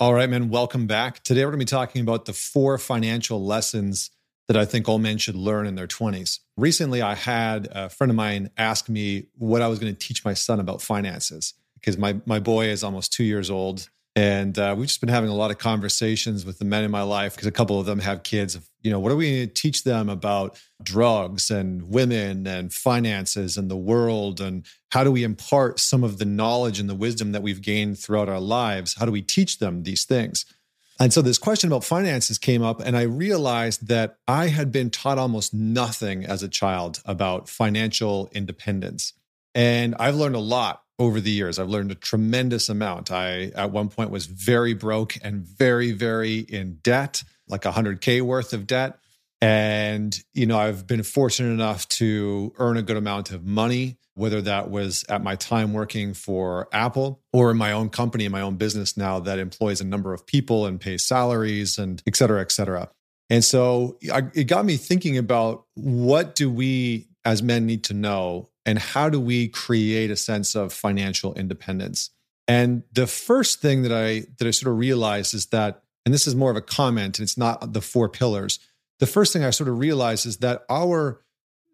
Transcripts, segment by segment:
All right, man, welcome back. Today we're going to be talking about the four financial lessons that I think all men should learn in their 20s. Recently, I had a friend of mine ask me what I was going to teach my son about finances because my, my boy is almost two years old. And uh, we've just been having a lot of conversations with the men in my life because a couple of them have kids. You know, what are we going to teach them about drugs and women and finances and the world? And how do we impart some of the knowledge and the wisdom that we've gained throughout our lives? How do we teach them these things? And so this question about finances came up, and I realized that I had been taught almost nothing as a child about financial independence. And I've learned a lot over the years. I've learned a tremendous amount. I, at one point, was very broke and very, very in debt, like 100K worth of debt. And, you know, I've been fortunate enough to earn a good amount of money, whether that was at my time working for Apple or in my own company, in my own business now that employs a number of people and pays salaries and et cetera, et cetera. And so I, it got me thinking about what do we as men need to know and how do we create a sense of financial independence? And the first thing that I that I sort of realized is that, and this is more of a comment, and it's not the four pillars. The first thing I sort of realized is that our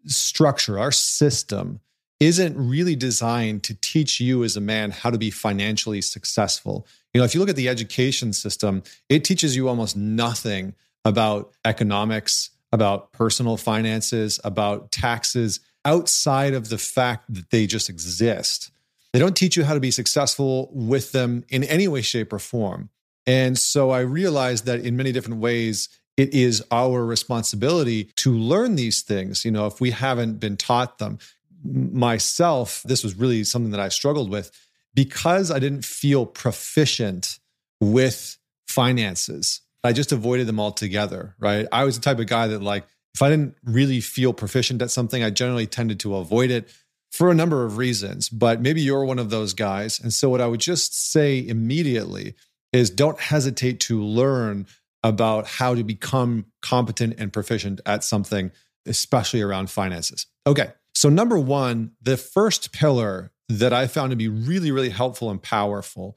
structure, our system, isn't really designed to teach you as a man how to be financially successful. You know, if you look at the education system, it teaches you almost nothing about economics, about personal finances, about taxes outside of the fact that they just exist. They don't teach you how to be successful with them in any way, shape, or form. And so I realized that in many different ways, it is our responsibility to learn these things. You know, if we haven't been taught them, myself, this was really something that I struggled with because I didn't feel proficient with finances. I just avoided them altogether, right? I was the type of guy that, like, if I didn't really feel proficient at something, I generally tended to avoid it for a number of reasons. But maybe you're one of those guys. And so, what I would just say immediately is don't hesitate to learn about how to become competent and proficient at something, especially around finances. Okay. So, number one, the first pillar that I found to be really, really helpful and powerful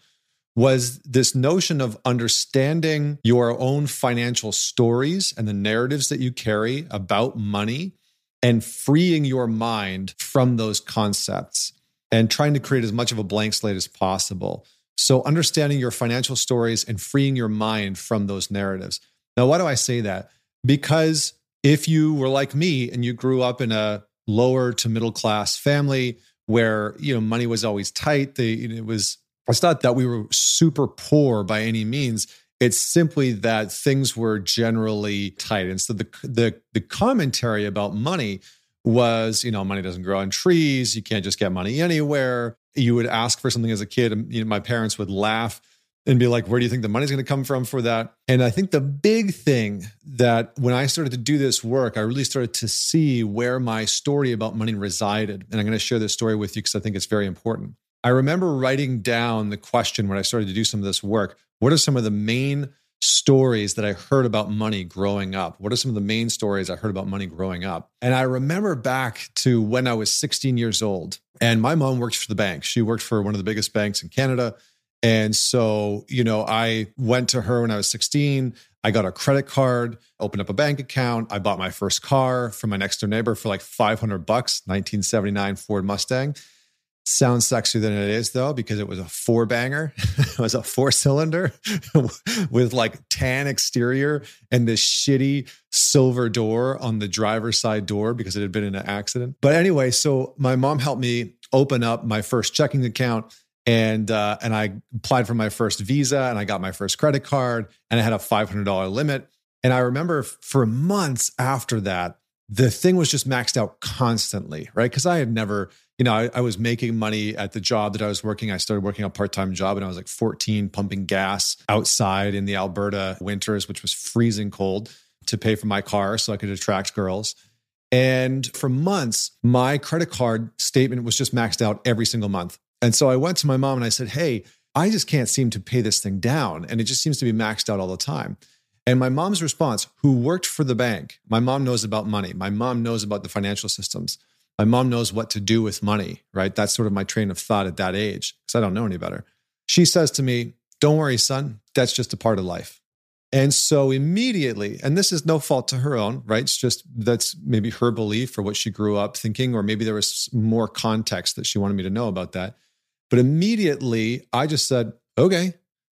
was this notion of understanding your own financial stories and the narratives that you carry about money and freeing your mind from those concepts and trying to create as much of a blank slate as possible. So, understanding your financial stories and freeing your mind from those narratives. Now, why do I say that? Because if you were like me and you grew up in a lower to middle class family where you know money was always tight, it was it's not that we were super poor by any means. It's simply that things were generally tight. And so the, the, the commentary about money was, you know, money doesn't grow on trees. You can't just get money anywhere. You would ask for something as a kid, and you know, my parents would laugh and be like, where do you think the money's going to come from for that? And I think the big thing that when I started to do this work, I really started to see where my story about money resided. And I'm going to share this story with you because I think it's very important. I remember writing down the question when I started to do some of this work what are some of the main stories that I heard about money growing up? What are some of the main stories I heard about money growing up? And I remember back to when I was 16 years old, and my mom worked for the bank. She worked for one of the biggest banks in Canada. And so, you know, I went to her when I was 16. I got a credit card, opened up a bank account. I bought my first car from my next door neighbor for like 500 bucks, 1979 Ford Mustang sounds sexier than it is though because it was a four banger it was a four cylinder with like tan exterior and this shitty silver door on the driver's side door because it had been in an accident. But anyway so my mom helped me open up my first checking account and uh, and I applied for my first visa and I got my first credit card and I had a $500 limit. And I remember for months after that the thing was just maxed out constantly, right? Because I had never, you know, I, I, was making money at the job that I was working. I started working a part time job and I was like 14, pumping gas outside in the Alberta winters, which was freezing cold to pay for my car so I could attract girls. And for months, my credit card statement was just maxed out every single month. And so I went to my mom and I said, Hey, I just can't seem to pay this thing down. And it just seems to be maxed out all the time. And my mom's response, who worked for the bank, my mom knows about money. My mom knows about the financial systems. My mom knows what to do with money, right? That's sort of my train of thought at that age because I don't know any better. She says to me, Don't worry, son. that's just a part of life. And so immediately, and this is no fault to her own, right? It's just that's maybe her belief or what she grew up thinking, or maybe there was more context that she wanted me to know about that. But immediately I just said, okay,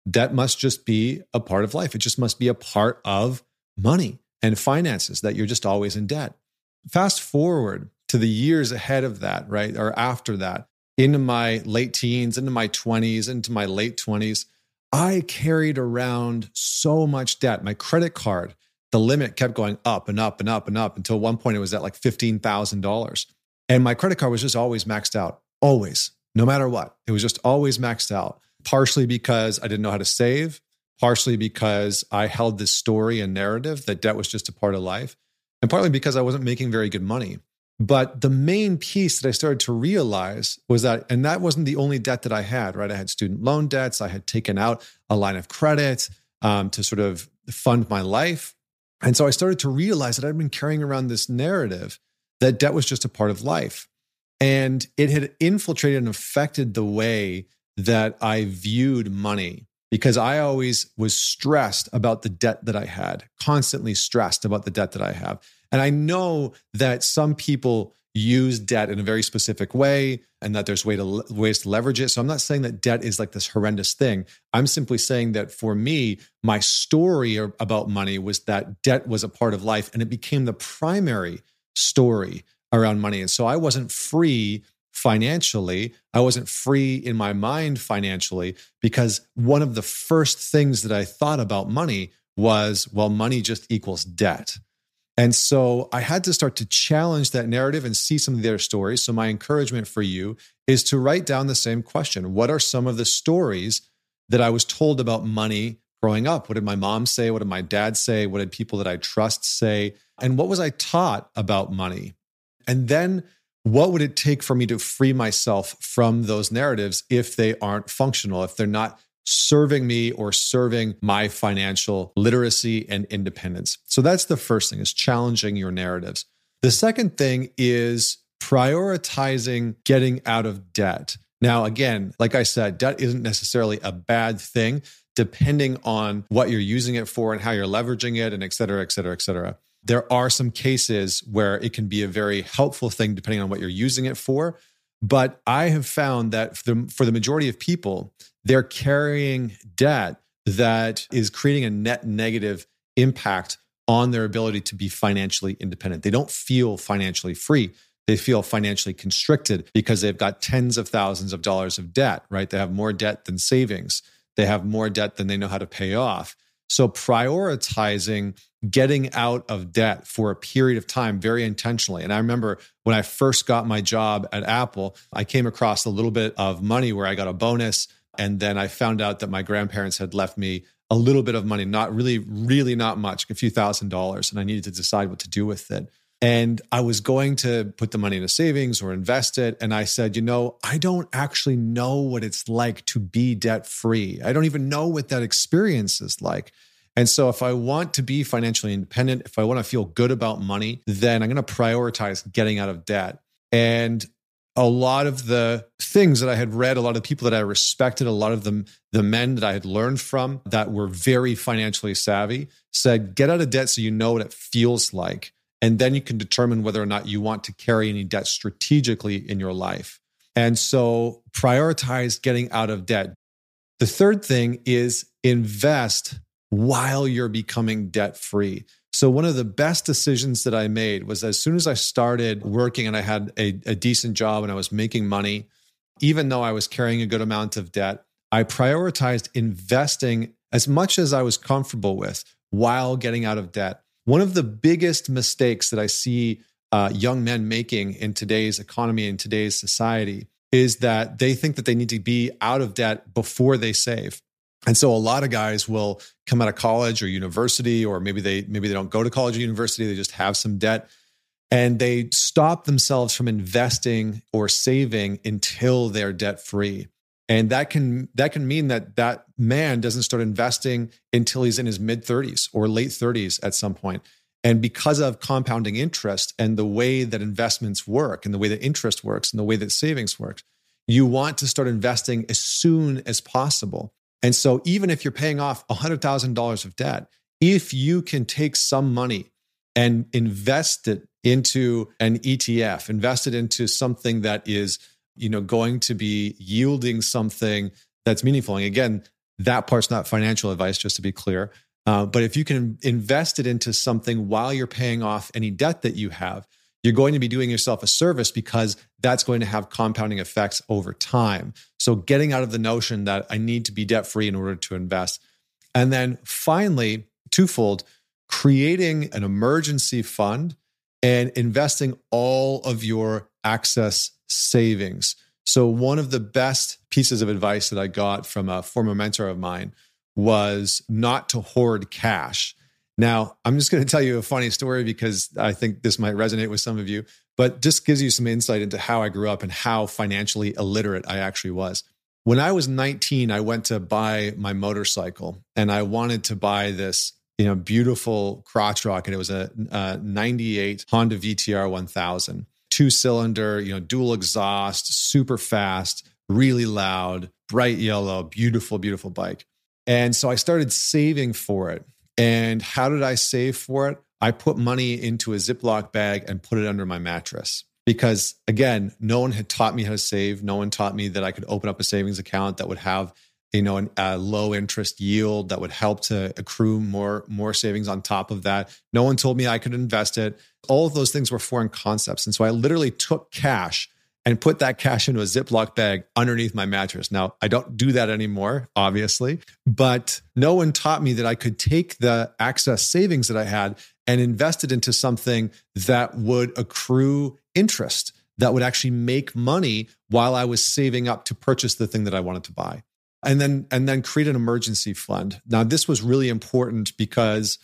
that must just be a part of life. It just must be a part of money and finances that you're just always in debt. Fast forward to the years ahead of that, right? Or after that, into my late teens, into my 20s, into my late 20s I carried around so much debt. My credit card, the limit kept going up and up and up and up until one point it was at like $15,000. And my credit card was just always maxed out, always, no matter what. It was just always maxed out, partially because I didn't know how to save, partially because I held this story and narrative that debt was just a part of life, and partly because I wasn't making very good money. But the main piece that I started to realize was that, and that wasn't the only debt that I had, right? I had student loan debts. I had taken out a line of credit um, to sort of fund my life. And so I started to realize that I'd been carrying around this narrative that debt was just a part of life. And it had infiltrated and affected the way that I viewed money because I always was stressed about the debt that I had, constantly stressed about the debt that I have. And I know that some people use debt in a very specific way and that there's way to, ways to leverage it. So I'm not saying that debt is like this horrendous thing. I'm simply saying that for me, my story about money was that debt was a part of life and it became the primary story around money. And so I wasn't free financially. I wasn't free in my mind financially because one of the first things that I thought about money was, well, money just equals debt. And so I had to start to challenge that narrative and see some of their stories. So, my encouragement for you is to write down the same question What are some of the stories that I was told about money growing up? What did my mom say? What did my dad say? What did people that I trust say? And what was I taught about money? And then what would it take for me to free myself from those narratives if they aren't functional, if they're not serving me or serving my financial literacy and independence. So that's the first thing is challenging your narratives. The second thing is prioritizing getting out of debt. Now, again, like I said, debt isn't necessarily a bad thing, depending on what you're using it for and how you're leveraging it, and et cetera, et cetera, et cetera. There are some cases where it can be a very helpful thing, depending on what you're using it for. But I have found that for the, for the majority of people, they're carrying debt that is creating a net negative impact on their ability to be financially independent. They don't feel financially free. They feel financially constricted because they've got tens of thousands of dollars of debt, right? They have more debt than savings. They have more debt than they know how to pay off. So prioritizing getting out of debt for a period of time very intentionally. And I remember when I first got my job at Apple, I came across a little bit of money where I got a bonus. And then I found out that my grandparents had left me a little bit of money, not really, really not much, a few thousand dollars. And I needed to decide what to do with it. And I was going to put the money into savings or invest it. And I said, you know, I don't actually know what it's like to be debt free. I don't even know what that experience is like. And so, if I want to be financially independent, if I want to feel good about money, then I'm going to prioritize getting out of debt. And a lot of the things that I had read, a lot of the people that I respected, a lot of them, the men that I had learned from that were very financially savvy said, get out of debt so you know what it feels like. And then you can determine whether or not you want to carry any debt strategically in your life. And so prioritize getting out of debt. The third thing is invest while you're becoming debt free. So, one of the best decisions that I made was as soon as I started working and I had a, a, decent job and I was making money, even though I was carrying a good amount of debt, I prioritized investing as much as I was comfortable with while getting out of debt. One of the biggest mistakes that I see uh, young men making in today's economy, in today's society, is that they think that they need to be out of debt before they save. And so a lot of guys will come out of college or university, or maybe they maybe they don't go to college or university, they just have some debt. And they stop themselves from investing or saving until they're debt free. And that can that can mean that that man doesn't start investing until he's in his mid 30s or late 30s at some point. And because of compounding interest and the way that investments work and the way that interest works and the way that savings works, you want to start investing as soon as possible And so even if you're paying off $100,000 of debt, if you can take some money and invest it into an ETF, invest it into something that is, you know, going to be yielding something that's meaningful. And again, that part's not financial advice, just to be clear. Uh, but if you can invest it into something while you're paying off any debt that you have, you're going to be doing yourself a service because that's going to have compounding effects over time. So, getting out of the notion that I need to be debt free in order to invest. And then finally, twofold, creating an emergency fund and investing all of your access savings. So, one of the best pieces of advice that I got from a former mentor of mine was not to hoard cash. Now, I'm just going to tell you a funny story because I think this might resonate with some of you, but just gives you some insight into how I grew up and how financially illiterate I actually was. When I was 19, I went to buy my motorcycle and I wanted to buy this you know, beautiful crotch rocket. It was a, a 98 Honda VTR 1000, two cylinder, you know, dual exhaust, super fast, really loud, bright yellow, beautiful, beautiful bike. And so I started saving for it. And how did I save for it? I put money into a Ziploc bag and put it under my mattress. Because again, no one had taught me how to save. No one taught me that I could open up a savings account that would have you know an, a low interest yield that would help to accrue more more savings on top of that. No one told me i could invest it. All of those things were foreign concepts. And so i literally took cash and put that cash into a ziploc bag underneath my mattress. Now i don't do that anymore obviously but no one taught me that i could take the access savings that i had and invest it into something that would accrue interest that would actually make money while I was saving up to purchase the thing that I wanted to buy and then and then create an emergency fund. Now this was really important because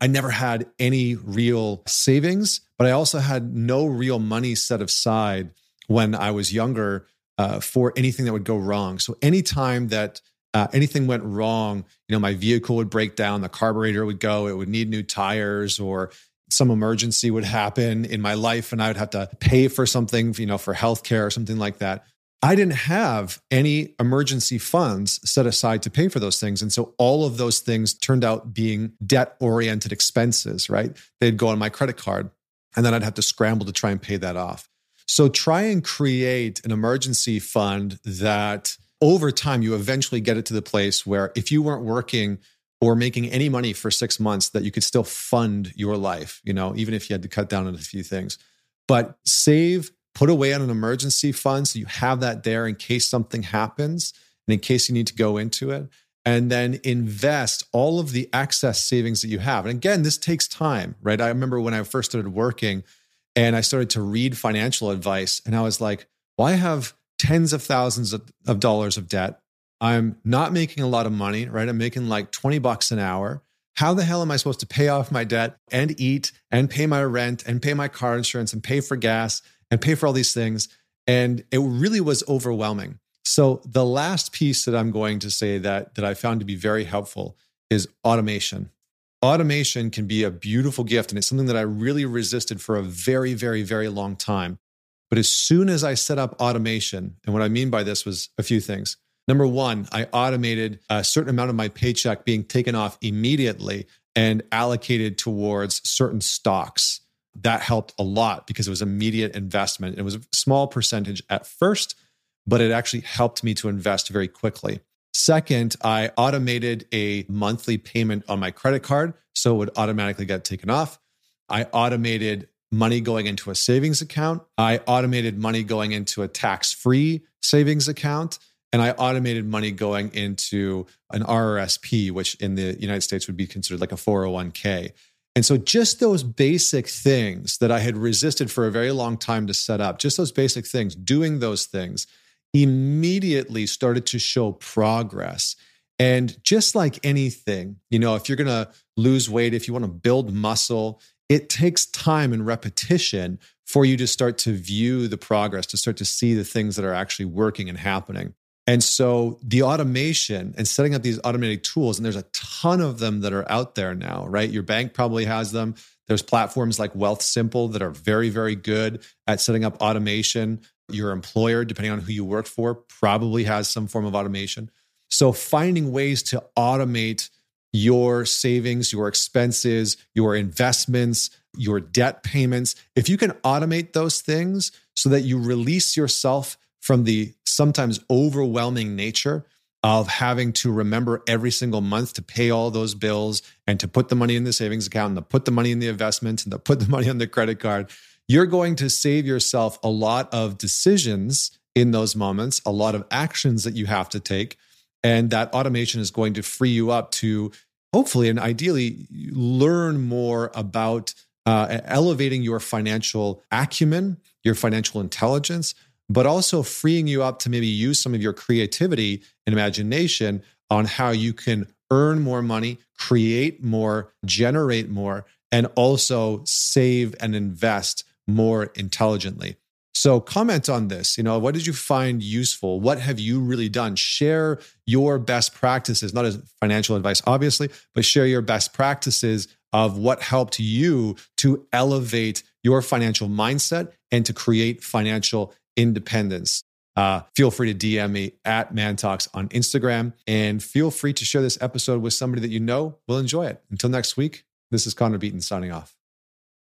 I never had any real savings, but I also had no real money set aside when I was younger uh, for anything that would go wrong. So anytime that uh, anything went wrong, you know, my vehicle would break down, the carburetor would go, it would need new tires, or some emergency would happen in my life, and I would have to pay for something, you know, for healthcare or something like that. I didn't have any emergency funds set aside to pay for those things. And so all of those things turned out being debt oriented expenses, right? They'd go on my credit card and then I'd have to scramble to try and pay that off. So try and create an emergency fund that over time you eventually get it to the place where if you weren't working or making any money for six months, that you could still fund your life, you know, even if you had to cut down on a few things. But save put away on an emergency fund so you have that there in case something happens and in case you need to go into it. And then invest all of the excess savings that you have. And again this takes time right? I remember when i first started working and i started to read financial advice and i was like well i have tens of thousands of, of dollars of debt. I'm not making a lot of money right? I'm making like 20 bucks an hour. How the hell am I supposed to pay off my debt and eat and pay my rent and pay my car insurance and pay for gas and pay for all these things. And it really was overwhelming. So the last piece that I'm going to say that that I found to be very helpful is automation. Automation can be a beautiful gift and it's something that I really resisted for a very very very long time. But as soon as I set up automation, and what I mean by this was a few things. Number 1, I automated a certain amount of my paycheck being taken off immediately and allocated towards certain stocks that helped a lot because it was immediate investment. It was a small percentage at first, but it actually helped me to invest very quickly. Second, I automated a monthly payment on my credit card so it would automatically get taken off. I automated money going into a savings account. I automated money going into a tax free savings account. And I automated money going into an RRSP, which in the United States would be considered like a 401k. And so, just those basic things that I had resisted for a very long time to set up, just those basic things, doing those things immediately started to show progress. And just like anything, you know, if you're going to lose weight, if you want to build muscle, it takes time and repetition for you to start to view the progress, to start to see the things that are actually working and happening. And so the automation and setting up these automated tools, and there's a ton of them that are out there now, right? Your bank probably has them. There's platforms like Wealthsimple that are very, very good at setting up automation. Your employer, depending on who you work for, probably has some form of automation. So, finding ways to automate your savings, your expenses, your investments, your debt payments, if you can automate those things so that you release yourself from the sometimes overwhelming nature of having to remember every single month to pay all those bills and to put the money in the savings account and to put the money in the investment and to put the money on the credit card, you're going to save yourself a lot of decisions in those moments, a lot of actions that you have to take. And that automation is going to free you up to hopefully and ideally learn more about uh, elevating your financial acumen, your financial intelligence, but also freeing you up to maybe use some of your creativity and imagination on how you can earn more money, create more, generate more, and also save and invest more intelligently. So comment on this. You know, what did you find useful? What have you really done? Share your best practices, not as financial advice, obviously, but share your best practices of what helped you to elevate your financial mindset and to create financial independence. Uh, feel free to DM me at ManTalks on Instagram and feel free to share this episode with somebody that you know will enjoy it. Until next week, this is Connor Beaton signing off.